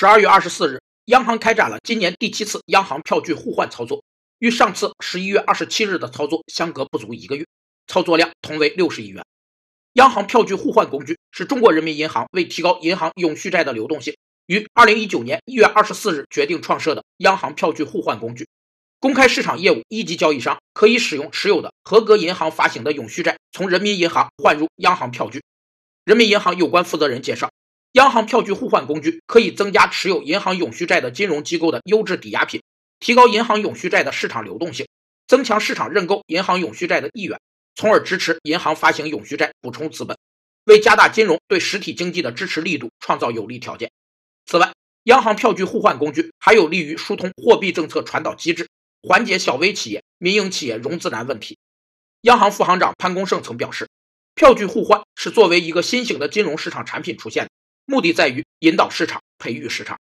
十二月二十四日，央行开展了今年第七次央行票据互换操作，与上次十一月二十七日的操作相隔不足一个月，操作量同为六十亿元。央行票据互换工具是中国人民银行为提高银行永续债的流动性，于二零一九年一月二十四日决定创设的央行票据互换工具。公开市场业务一级交易商可以使用持有的合格银行发行的永续债，从人民银行换入央行票据。人民银行有关负责人介绍。央行票据互换工具可以增加持有银行永续债的金融机构的优质抵押品，提高银行永续债的市场流动性，增强市场认购银行永续债的意愿，从而支持银行发行永续债补充资本，为加大金融对实体经济的支持力度创造有利条件。此外，央行票据互换工具还有利于疏通货币政策传导机制，缓解小微企业、民营企业融资难问题。央行副行长潘功胜曾表示，票据互换是作为一个新型的金融市场产品出现的。目的在于引导市场，培育市场。